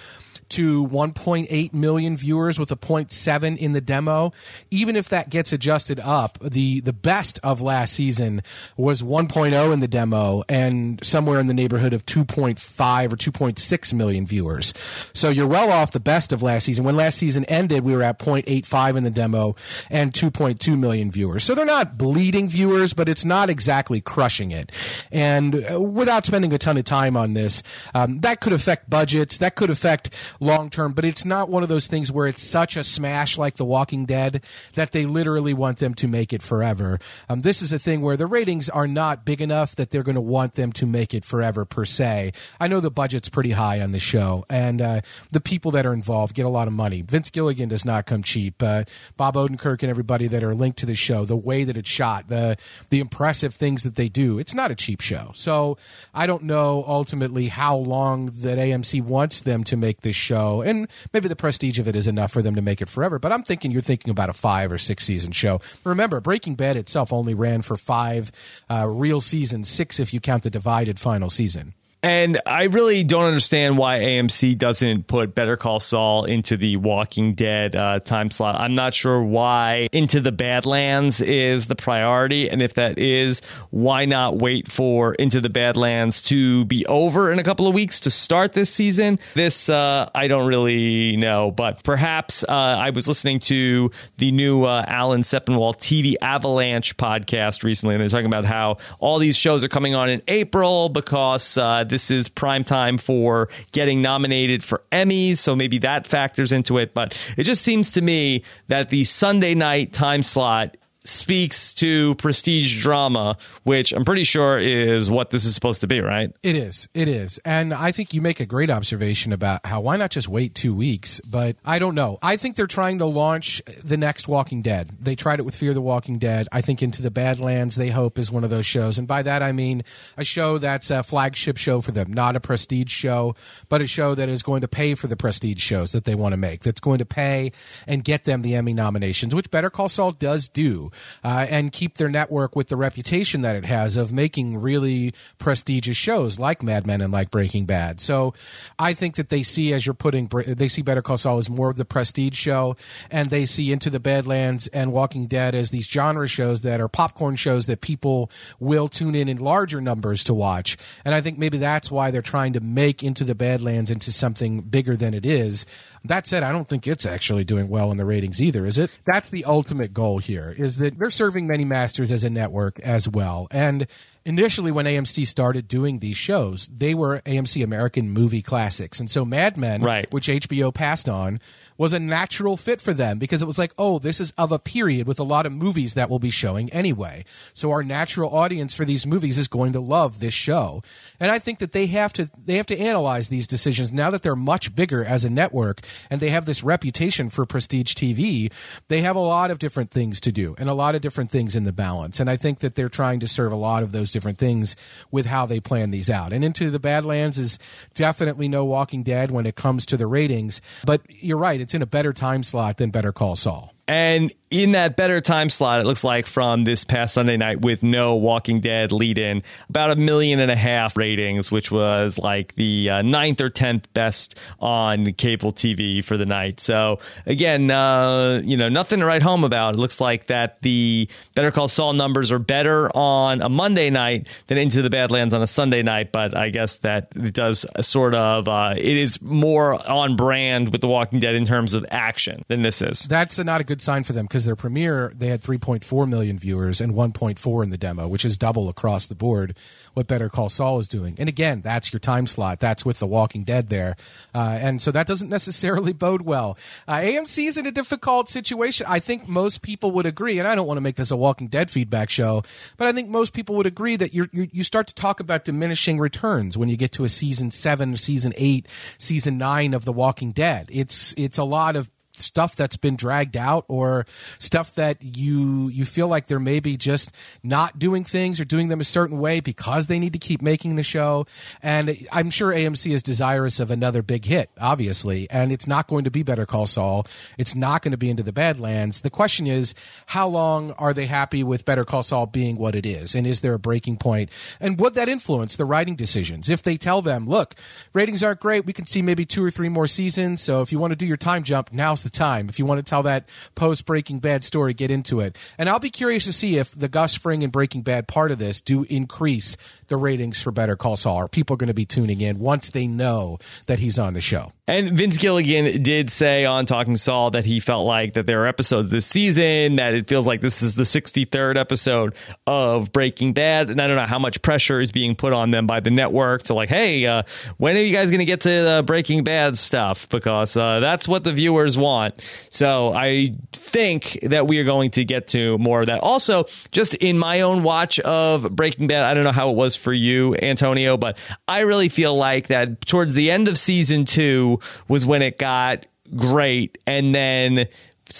to 1.8 million viewers with a 0.7 in the demo. Even if that gets adjusted up, the the best of last season was 1.0 in the demo and somewhere in the neighborhood of 2.5 or 2.6 million viewers. So you're well off the best of last season. When last season ended, we were at 0.85 in the demo and 2.2 million viewers. So they're not bleeding viewers, but it's not exactly crushing it. And uh, without spending a ton of time on this, um, that could affect budgets. That could affect long term, but it's not one of those things where it's such a smash like The Walking Dead that they literally want them to make it forever. Um, this is a thing where the ratings are not big enough that they're going to want them to make it forever per se. I know the budget's pretty high on the show, and uh, the people that are involved get a lot of money. Vince Gilligan does not come cheap. Uh, Bob Odenkirk and everybody that are linked to the show, the way that it's shot, the the impressive things that they do, it's not a cheap show. So I don't know ultimately how long that AMC wants them to make this show, and maybe the prestige of it is enough for them to make it forever. But I'm thinking you're thinking about a five or six season show. Remember, Breaking Bad itself only ran for five uh, real seasons, six if you count the divided final season. And I really don't understand why AMC doesn't put Better Call Saul into the Walking Dead uh, time slot. I'm not sure why Into the Badlands is the priority. And if that is, why not wait for Into the Badlands to be over in a couple of weeks to start this season? This, uh, I don't really know. But perhaps uh, I was listening to the new uh, Alan Sepinwall TV Avalanche podcast recently, and they're talking about how all these shows are coming on in April because uh, this is prime time for getting nominated for Emmys, so maybe that factors into it. But it just seems to me that the Sunday night time slot speaks to prestige drama, which I'm pretty sure is what this is supposed to be, right? It is. It is. And I think you make a great observation about how why not just wait two weeks? But I don't know. I think they're trying to launch the next Walking Dead. They tried it with Fear the Walking Dead. I think Into the Badlands, they hope, is one of those shows. And by that, I mean a show that's a flagship show for them, not a prestige show, but a show that is going to pay for the prestige shows that they want to make, that's going to pay and get them the Emmy nominations, which Better Call Saul does do. Uh, and keep their network with the reputation that it has of making really prestigious shows like Mad Men and like Breaking Bad. So I think that they see as you're putting they see Better Call Saul as more of the prestige show, and they see Into the Badlands and Walking Dead as these genre shows that are popcorn shows that people will tune in in larger numbers to watch. And I think maybe that's why they're trying to make Into the Badlands into something bigger than it is. That said, I don't think it's actually doing well in the ratings either, is it? That's the ultimate goal here, is that they're serving many masters as a network as well. And initially when AMC started doing these shows, they were AMC American movie classics. And so Mad Men, right. which HBO passed on, was a natural fit for them because it was like, oh, this is of a period with a lot of movies that will be showing anyway. So our natural audience for these movies is going to love this show. And I think that they have to they have to analyze these decisions now that they're much bigger as a network and they have this reputation for prestige TV. They have a lot of different things to do and a lot of different things in the balance. And I think that they're trying to serve a lot of those different things with how they plan these out. And Into the Badlands is definitely no Walking Dead when it comes to the ratings, but you're right it's in a better time slot than Better Call Saul. And in that better time slot, it looks like from this past Sunday night with no Walking Dead lead in, about a million and a half ratings, which was like the uh, ninth or tenth best on cable TV for the night. So again, uh, you know, nothing to write home about. It looks like that the Better Call Saul numbers are better on a Monday night than Into the Badlands on a Sunday night. But I guess that it does sort of, uh, it is more on brand with The Walking Dead in terms of action than this is. That's not a good sign for them because their premiere they had 3.4 million viewers and 1.4 in the demo, which is double across the board what Better Call Saul is doing. And again, that's your time slot. That's with The Walking Dead there, uh, and so that doesn't necessarily [LAUGHS] bode well. Uh, AMC is in a difficult situation. I think most people would agree, and I don't want to make this a Walking Dead feedback show, but I think most people would agree that you you start to talk about diminishing returns when you get to a season seven, season eight, season nine of The Walking Dead. It's it's a lot of stuff that's been dragged out or stuff that you you feel like they're maybe just not doing things or doing them a certain way because they need to keep making the show. And I'm sure AMC is desirous of another big hit obviously and it's not going to be Better Call Saul. It's not going to be Into the Badlands. The question is how long are they happy with Better Call Saul being what it is? And is there a breaking point? And would that influence the writing decisions? If they tell them look ratings aren't great. We can see maybe two or three more seasons. So if you want to do your time jump now's the time. If you want to tell that post Breaking Bad story, get into it. And I'll be curious to see if the Gus Fring and Breaking Bad part of this do increase the ratings for Better Call Saul. Are people going to be tuning in once they know that he's on the show? And Vince Gilligan did say on Talking Saul that he felt like that there are episodes this season that it feels like this is the 63rd episode of Breaking Bad, and I don't know how much pressure is being put on them by the network to like, hey, uh, when are you guys going to get to the Breaking Bad stuff? Because uh, that's what the viewers want. So I think that we are going to get to more of that. Also, just in my own watch of Breaking Bad, I don't know how it was for you, Antonio, but I really feel like that towards the end of season two was when it got great. And then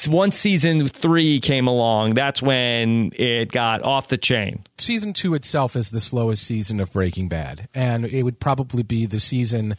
once season three came along, that's when it got off the chain. Season two itself is the slowest season of Breaking Bad, and it would probably be the season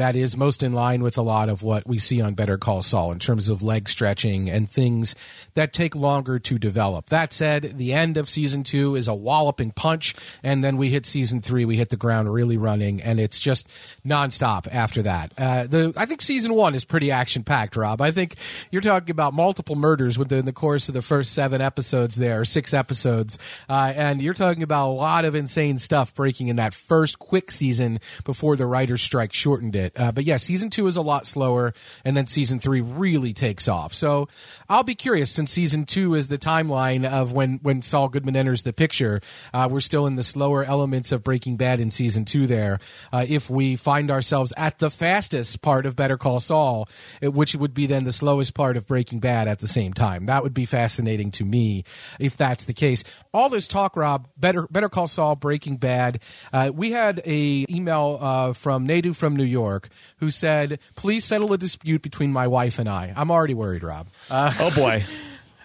that is most in line with a lot of what we see on Better Call Saul in terms of leg stretching and things that take longer to develop. That said, the end of season two is a walloping punch, and then we hit season three, we hit the ground really running, and it's just nonstop after that. Uh, the I think season one is pretty action packed, Rob. I think you're talking about multiple murders within the course of the first seven episodes there, six episodes, uh, and you're talking about a lot of insane stuff breaking in that first quick season before the writer's strike shortened it. Uh, but yeah, season two is a lot slower, and then season three really takes off. So I'll be curious since season two is the timeline of when when Saul Goodman enters the picture. Uh, we're still in the slower elements of Breaking Bad in season two. There, uh, if we find ourselves at the fastest part of Better Call Saul, which would be then the slowest part of Breaking Bad at the same time, that would be fascinating to me if that's the case. All this talk, Rob, Better Better Call Saul, Breaking Bad. Uh, we had a email uh, from Nadu from New York York, who said, "Please settle a dispute between my wife and I." I'm already worried, Rob. Uh, oh boy. [LAUGHS]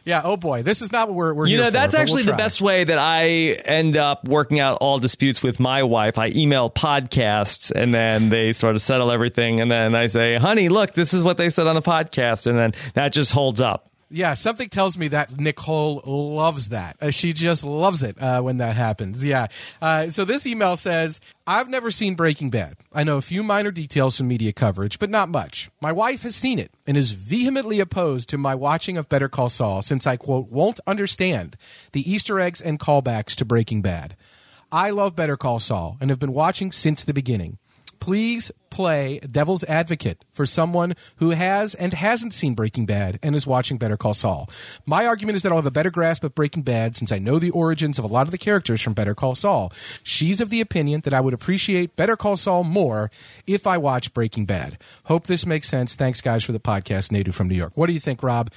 Yeah. Oh boy, this is not what we're. we're you know, for, that's actually we'll the best way that I end up working out all disputes with my wife. I email podcasts, and then they sort of settle everything, and then I say, "Honey, look, this is what they said on the podcast," and then that just holds up. Yeah, something tells me that Nicole loves that. Uh, she just loves it uh, when that happens. Yeah. Uh, so this email says, I've never seen Breaking Bad. I know a few minor details from media coverage, but not much. My wife has seen it and is vehemently opposed to my watching of Better Call Saul since I, quote, won't understand the Easter eggs and callbacks to Breaking Bad. I love Better Call Saul and have been watching since the beginning please play devil's advocate for someone who has and hasn't seen Breaking Bad and is watching Better Call Saul. My argument is that I'll have a better grasp of Breaking Bad since I know the origins of a lot of the characters from Better Call Saul. She's of the opinion that I would appreciate Better Call Saul more if I watch Breaking Bad. Hope this makes sense. Thanks, guys, for the podcast. Nadu from New York. What do you think, Rob?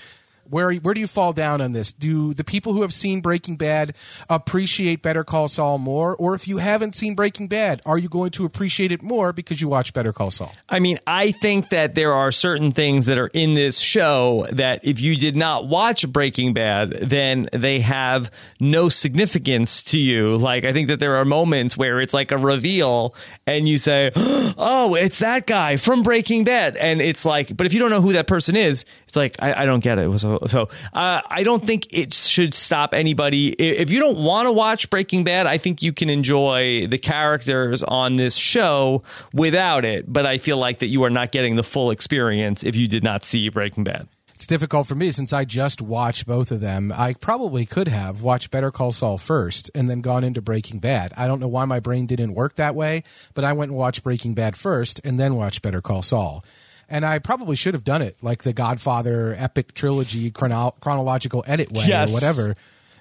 Where where do you fall down on this? Do the people who have seen Breaking Bad appreciate Better Call Saul more, or if you haven't seen Breaking Bad, are you going to appreciate it more because you watch Better Call Saul? I mean, I think that there are certain things that are in this show that if you did not watch Breaking Bad, then they have no significance to you. Like I think that there are moments where it's like a reveal, and you say, [GASPS] "Oh, it's that guy from Breaking Bad," and it's like, but if you don't know who that person is, it's like I, I don't get it. A so uh, I don't think it should stop anybody. If you don't want to watch Breaking Bad, I think you can enjoy the characters on this show without it. But I feel like that you are not getting the full experience if you did not see Breaking Bad. It's difficult for me since I just watched both of them. I probably could have watched Better Call Saul first and then gone into Breaking Bad. I don't know why my brain didn't work that way, but I went and watched Breaking Bad first and then watched Better Call Saul and I probably should have done it like the Godfather epic trilogy chrono- chronological edit way yes. or whatever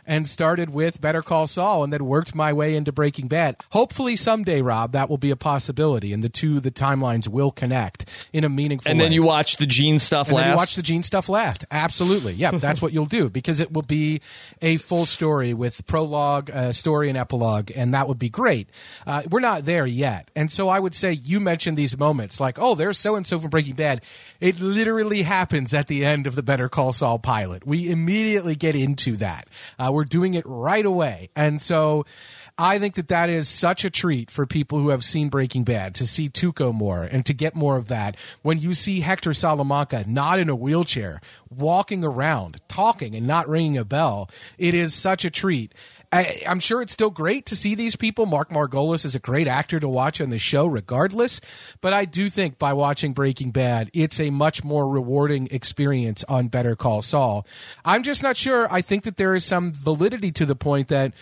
and started with Better Call Saul and then worked my way into Breaking Bad. Hopefully someday, Rob, that will be a possibility and the two the timelines will connect in a meaningful And then way. you watch the Gene stuff and last. Then you watch the Gene stuff left. Absolutely. Yeah, [LAUGHS] that's what you'll do because it will be a full story with prologue, uh, story and epilogue and that would be great. Uh, we're not there yet. And so I would say you mentioned these moments like, "Oh, there's so and so from Breaking Bad." It literally happens at the end of the Better Call Saul pilot. We immediately get into that. Uh, we're doing it right away. And so I think that that is such a treat for people who have seen Breaking Bad to see Tuco more and to get more of that. When you see Hector Salamanca not in a wheelchair, walking around, talking and not ringing a bell, it is such a treat. I, am sure it's still great to see these people. Mark Margolis is a great actor to watch on the show, regardless. But I do think by watching Breaking Bad, it's a much more rewarding experience on Better Call Saul. I'm just not sure. I think that there is some validity to the point that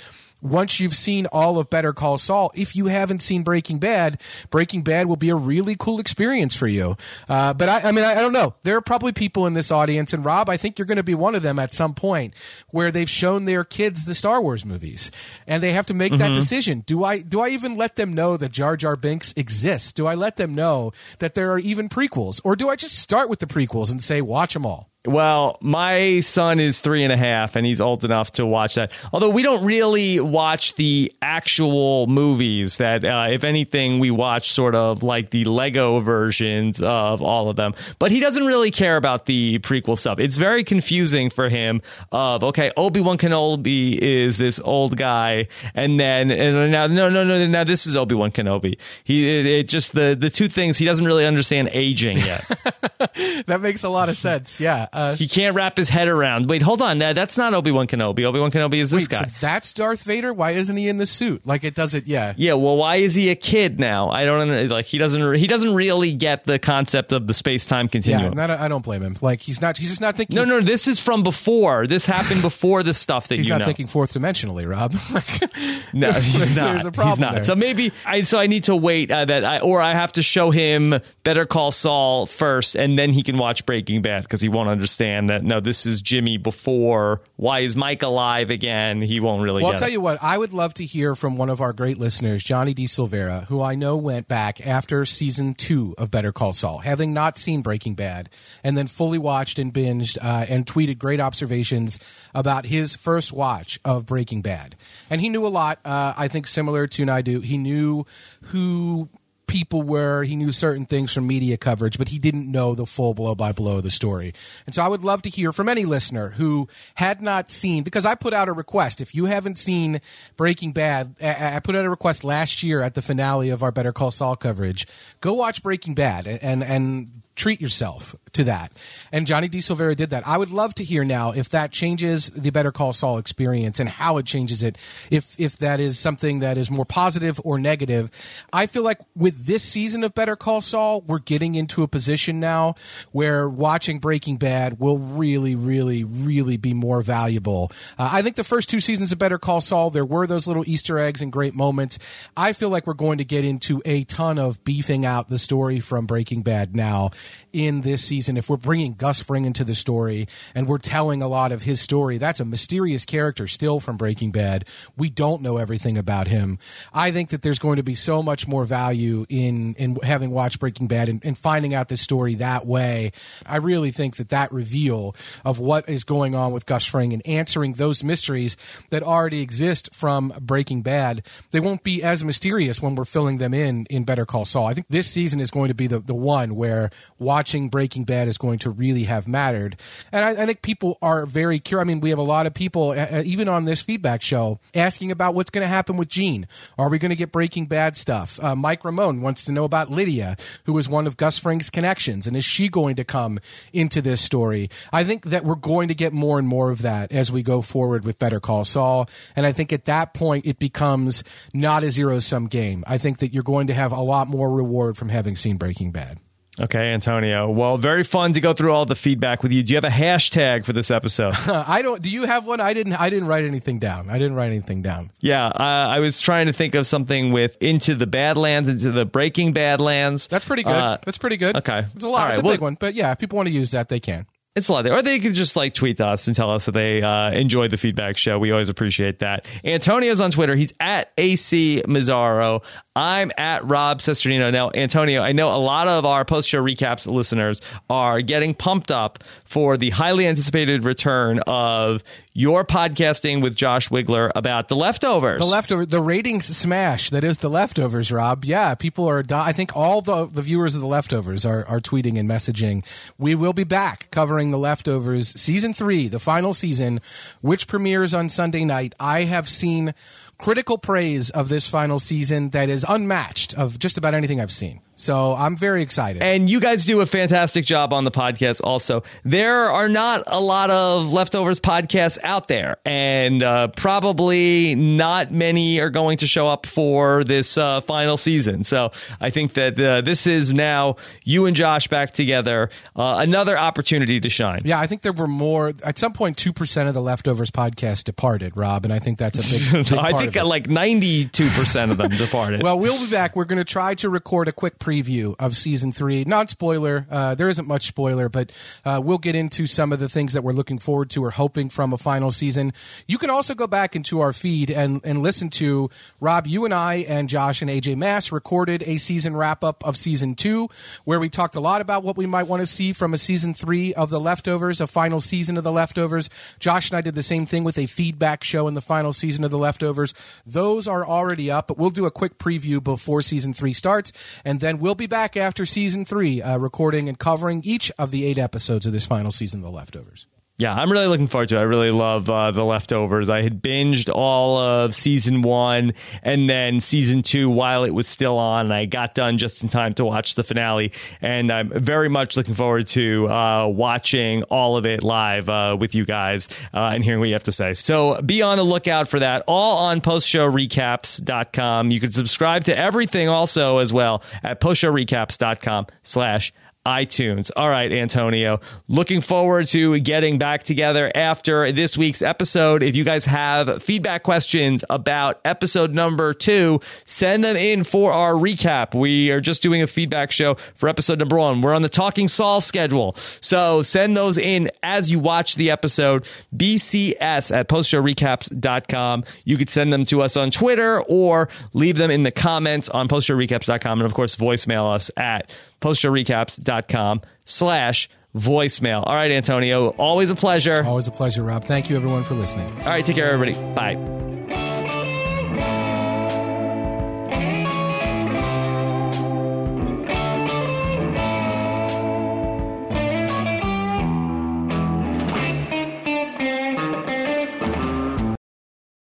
once you've seen all of Better Call Saul, if you haven't seen Breaking Bad, Breaking Bad will be a really cool experience for you. Uh, but I, I mean, I, I, don't know. There are probably people in this audience, and Rob, I think you're going to be one of them at some point where they've shown their kids the Star Wars movies, and they have to make mm-hmm. that decision. Do I do I even let them know that Jar Jar Binks exists? Do I let them know that there are even prequels, or do I just start with the prequels and say watch them all? Well, my son is three and a half, and he's old enough to watch that. Although we don't really watch the actual movies. That, uh, if anything, we watch sort of like the Lego versions of all of them. But he doesn't really care about the prequel stuff. It's very confusing for him. Of okay, Obi Wan Kenobi is this old guy, and then and now no no no now this is Obi Wan Kenobi. He it, it just the the two things he doesn't really understand aging yet. [LAUGHS] that makes a lot of sense. Yeah. Uh, he can't wrap his head around. Wait, hold on. That's not Obi Wan Kenobi. Obi Wan Kenobi is this wait, guy. So that's Darth Vader. Why isn't he in the suit? Like it does it. Yeah. Yeah. Well, why is he a kid now? I don't like. He doesn't. He doesn't really get the concept of the space time continuum. Yeah. Not, I don't blame him. Like he's not. He's just not thinking. No, no. This is from before. This happened before the stuff that he's you not know. thinking fourth dimensionally, Rob. [LAUGHS] no, [LAUGHS] he's not. There's a problem he's not. There. So maybe I. So I need to wait uh, that I or I have to show him Better Call Saul first, and then he can watch Breaking Bad because he won't understand that. No, this is Jimmy before. Why is Mike alive again? He won't really. Well, I'll tell it. you what. I would love to hear from one of our great listeners, Johnny D. Silvera, who I know went back after season two of Better Call Saul, having not seen Breaking Bad, and then fully watched and binged uh, and tweeted great observations about his first watch of Breaking Bad. And he knew a lot. Uh, I think similar to Naidu, he knew who people were. He knew certain things from media coverage, but he didn't know the full blow by blow of the story. And so I would love to hear from any listener who had not seen, because I put out a request. If you haven't seen Breaking Bad, I put out a request last year at the finale of our Better Call Saul coverage. Go watch Breaking Bad and, and treat yourself to that. And Johnny D. Silvera did that. I would love to hear now if that changes the Better Call Saul experience and how it changes it. If if that is something that is more positive or negative. I feel like with this season of Better Call Saul, we're getting into a position now where watching Breaking Bad will really, really, really be more valuable. Uh, I think the first two seasons of Better Call Saul, there were those little Easter eggs and great moments. I feel like we're going to get into a ton of beefing out the story from Breaking Bad now in this season. If we're bringing Gus Fring into the story and we're telling a lot of his story, that's a mysterious character still from Breaking Bad. We don't know everything about him. I think that there's going to be so much more value in in having watched Breaking Bad and, and finding out the story that way. I really think that that reveal of what is going on with Gus Fring and answering those mysteries that already exist from Breaking Bad, they won't be as mysterious when we're filling them in in Better Call Saul. I think this season is going to be the, the one where watching Breaking Bad is going to really have mattered. And I, I think people are very curious. I mean, we have a lot of people, uh, even on this feedback show, asking about what's going to happen with Gene. Are we going to get Breaking Bad stuff? Uh, Mike Ramone wants to know about Lydia, who was one of Gus Fring's connections, and is she going to come into this story? I think that we're going to get more and more of that as we go forward with Better Call Saul. And I think at that point, it becomes not a zero sum game. I think that you're going to have a lot more reward from having seen Breaking Bad. Okay, Antonio. Well, very fun to go through all the feedback with you. Do you have a hashtag for this episode? [LAUGHS] I don't. Do you have one? I didn't. I didn't write anything down. I didn't write anything down. Yeah, uh, I was trying to think of something with into the Badlands, into the Breaking Badlands. That's pretty good. Uh, That's pretty good. okay. it's a lot. Right, It's a well- big one, but yeah, if people want to use that, they can. It's a lot there. Or they could just like tweet us and tell us that they uh, enjoyed the feedback show. We always appreciate that. Antonio's on Twitter. He's at AC Mazzaro. I'm at Rob Cesternino. Now, Antonio, I know a lot of our post show recaps listeners are getting pumped up for the highly anticipated return of your podcasting with Josh Wigler about the leftovers. The leftover, the ratings smash that is the leftovers, Rob. Yeah, people are. I think all the the viewers of the leftovers are are tweeting and messaging. We will be back covering the leftovers season three, the final season, which premieres on Sunday night. I have seen critical praise of this final season that is unmatched of just about anything I've seen. So I'm very excited. And you guys do a fantastic job on the podcast also. There are not a lot of leftovers podcasts out there, and uh, probably not many are going to show up for this uh, final season. So I think that uh, this is now you and Josh back together, uh, another opportunity to shine. yeah, I think there were more. At some point, point, two percent of the leftovers podcast departed, Rob, and I think that's a big. [LAUGHS] big I think like 92% of them [LAUGHS] departed. Well, we'll be back. We're going to try to record a quick preview of season three. Not spoiler. Uh, there isn't much spoiler, but uh, we'll get into some of the things that we're looking forward to or hoping from a final season. You can also go back into our feed and, and listen to Rob, you and I, and Josh and AJ Mass recorded a season wrap up of season two, where we talked a lot about what we might want to see from a season three of The Leftovers, a final season of The Leftovers. Josh and I did the same thing with a feedback show in the final season of The Leftovers. Those are already up, but we'll do a quick preview before season three starts, and then we'll be back after season three, uh, recording and covering each of the eight episodes of this final season of The Leftovers. Yeah, I'm really looking forward to it. I really love uh, The Leftovers. I had binged all of season one and then season two while it was still on. And I got done just in time to watch the finale. And I'm very much looking forward to uh, watching all of it live uh, with you guys uh, and hearing what you have to say. So be on the lookout for that. All on postshowrecaps.com. You can subscribe to everything also as well at postshowrecaps.com slash iTunes. All right, Antonio. Looking forward to getting back together after this week's episode. If you guys have feedback questions about episode number two, send them in for our recap. We are just doing a feedback show for episode number one. We're on the Talking Saul schedule. So send those in as you watch the episode. BCS at postshowrecaps.com. You could send them to us on Twitter or leave them in the comments on postshowrecaps.com. And of course, voicemail us at postshowrecaps.com slash voicemail. All right, Antonio, always a pleasure. Always a pleasure, Rob. Thank you, everyone, for listening. All right, take care, everybody. Bye.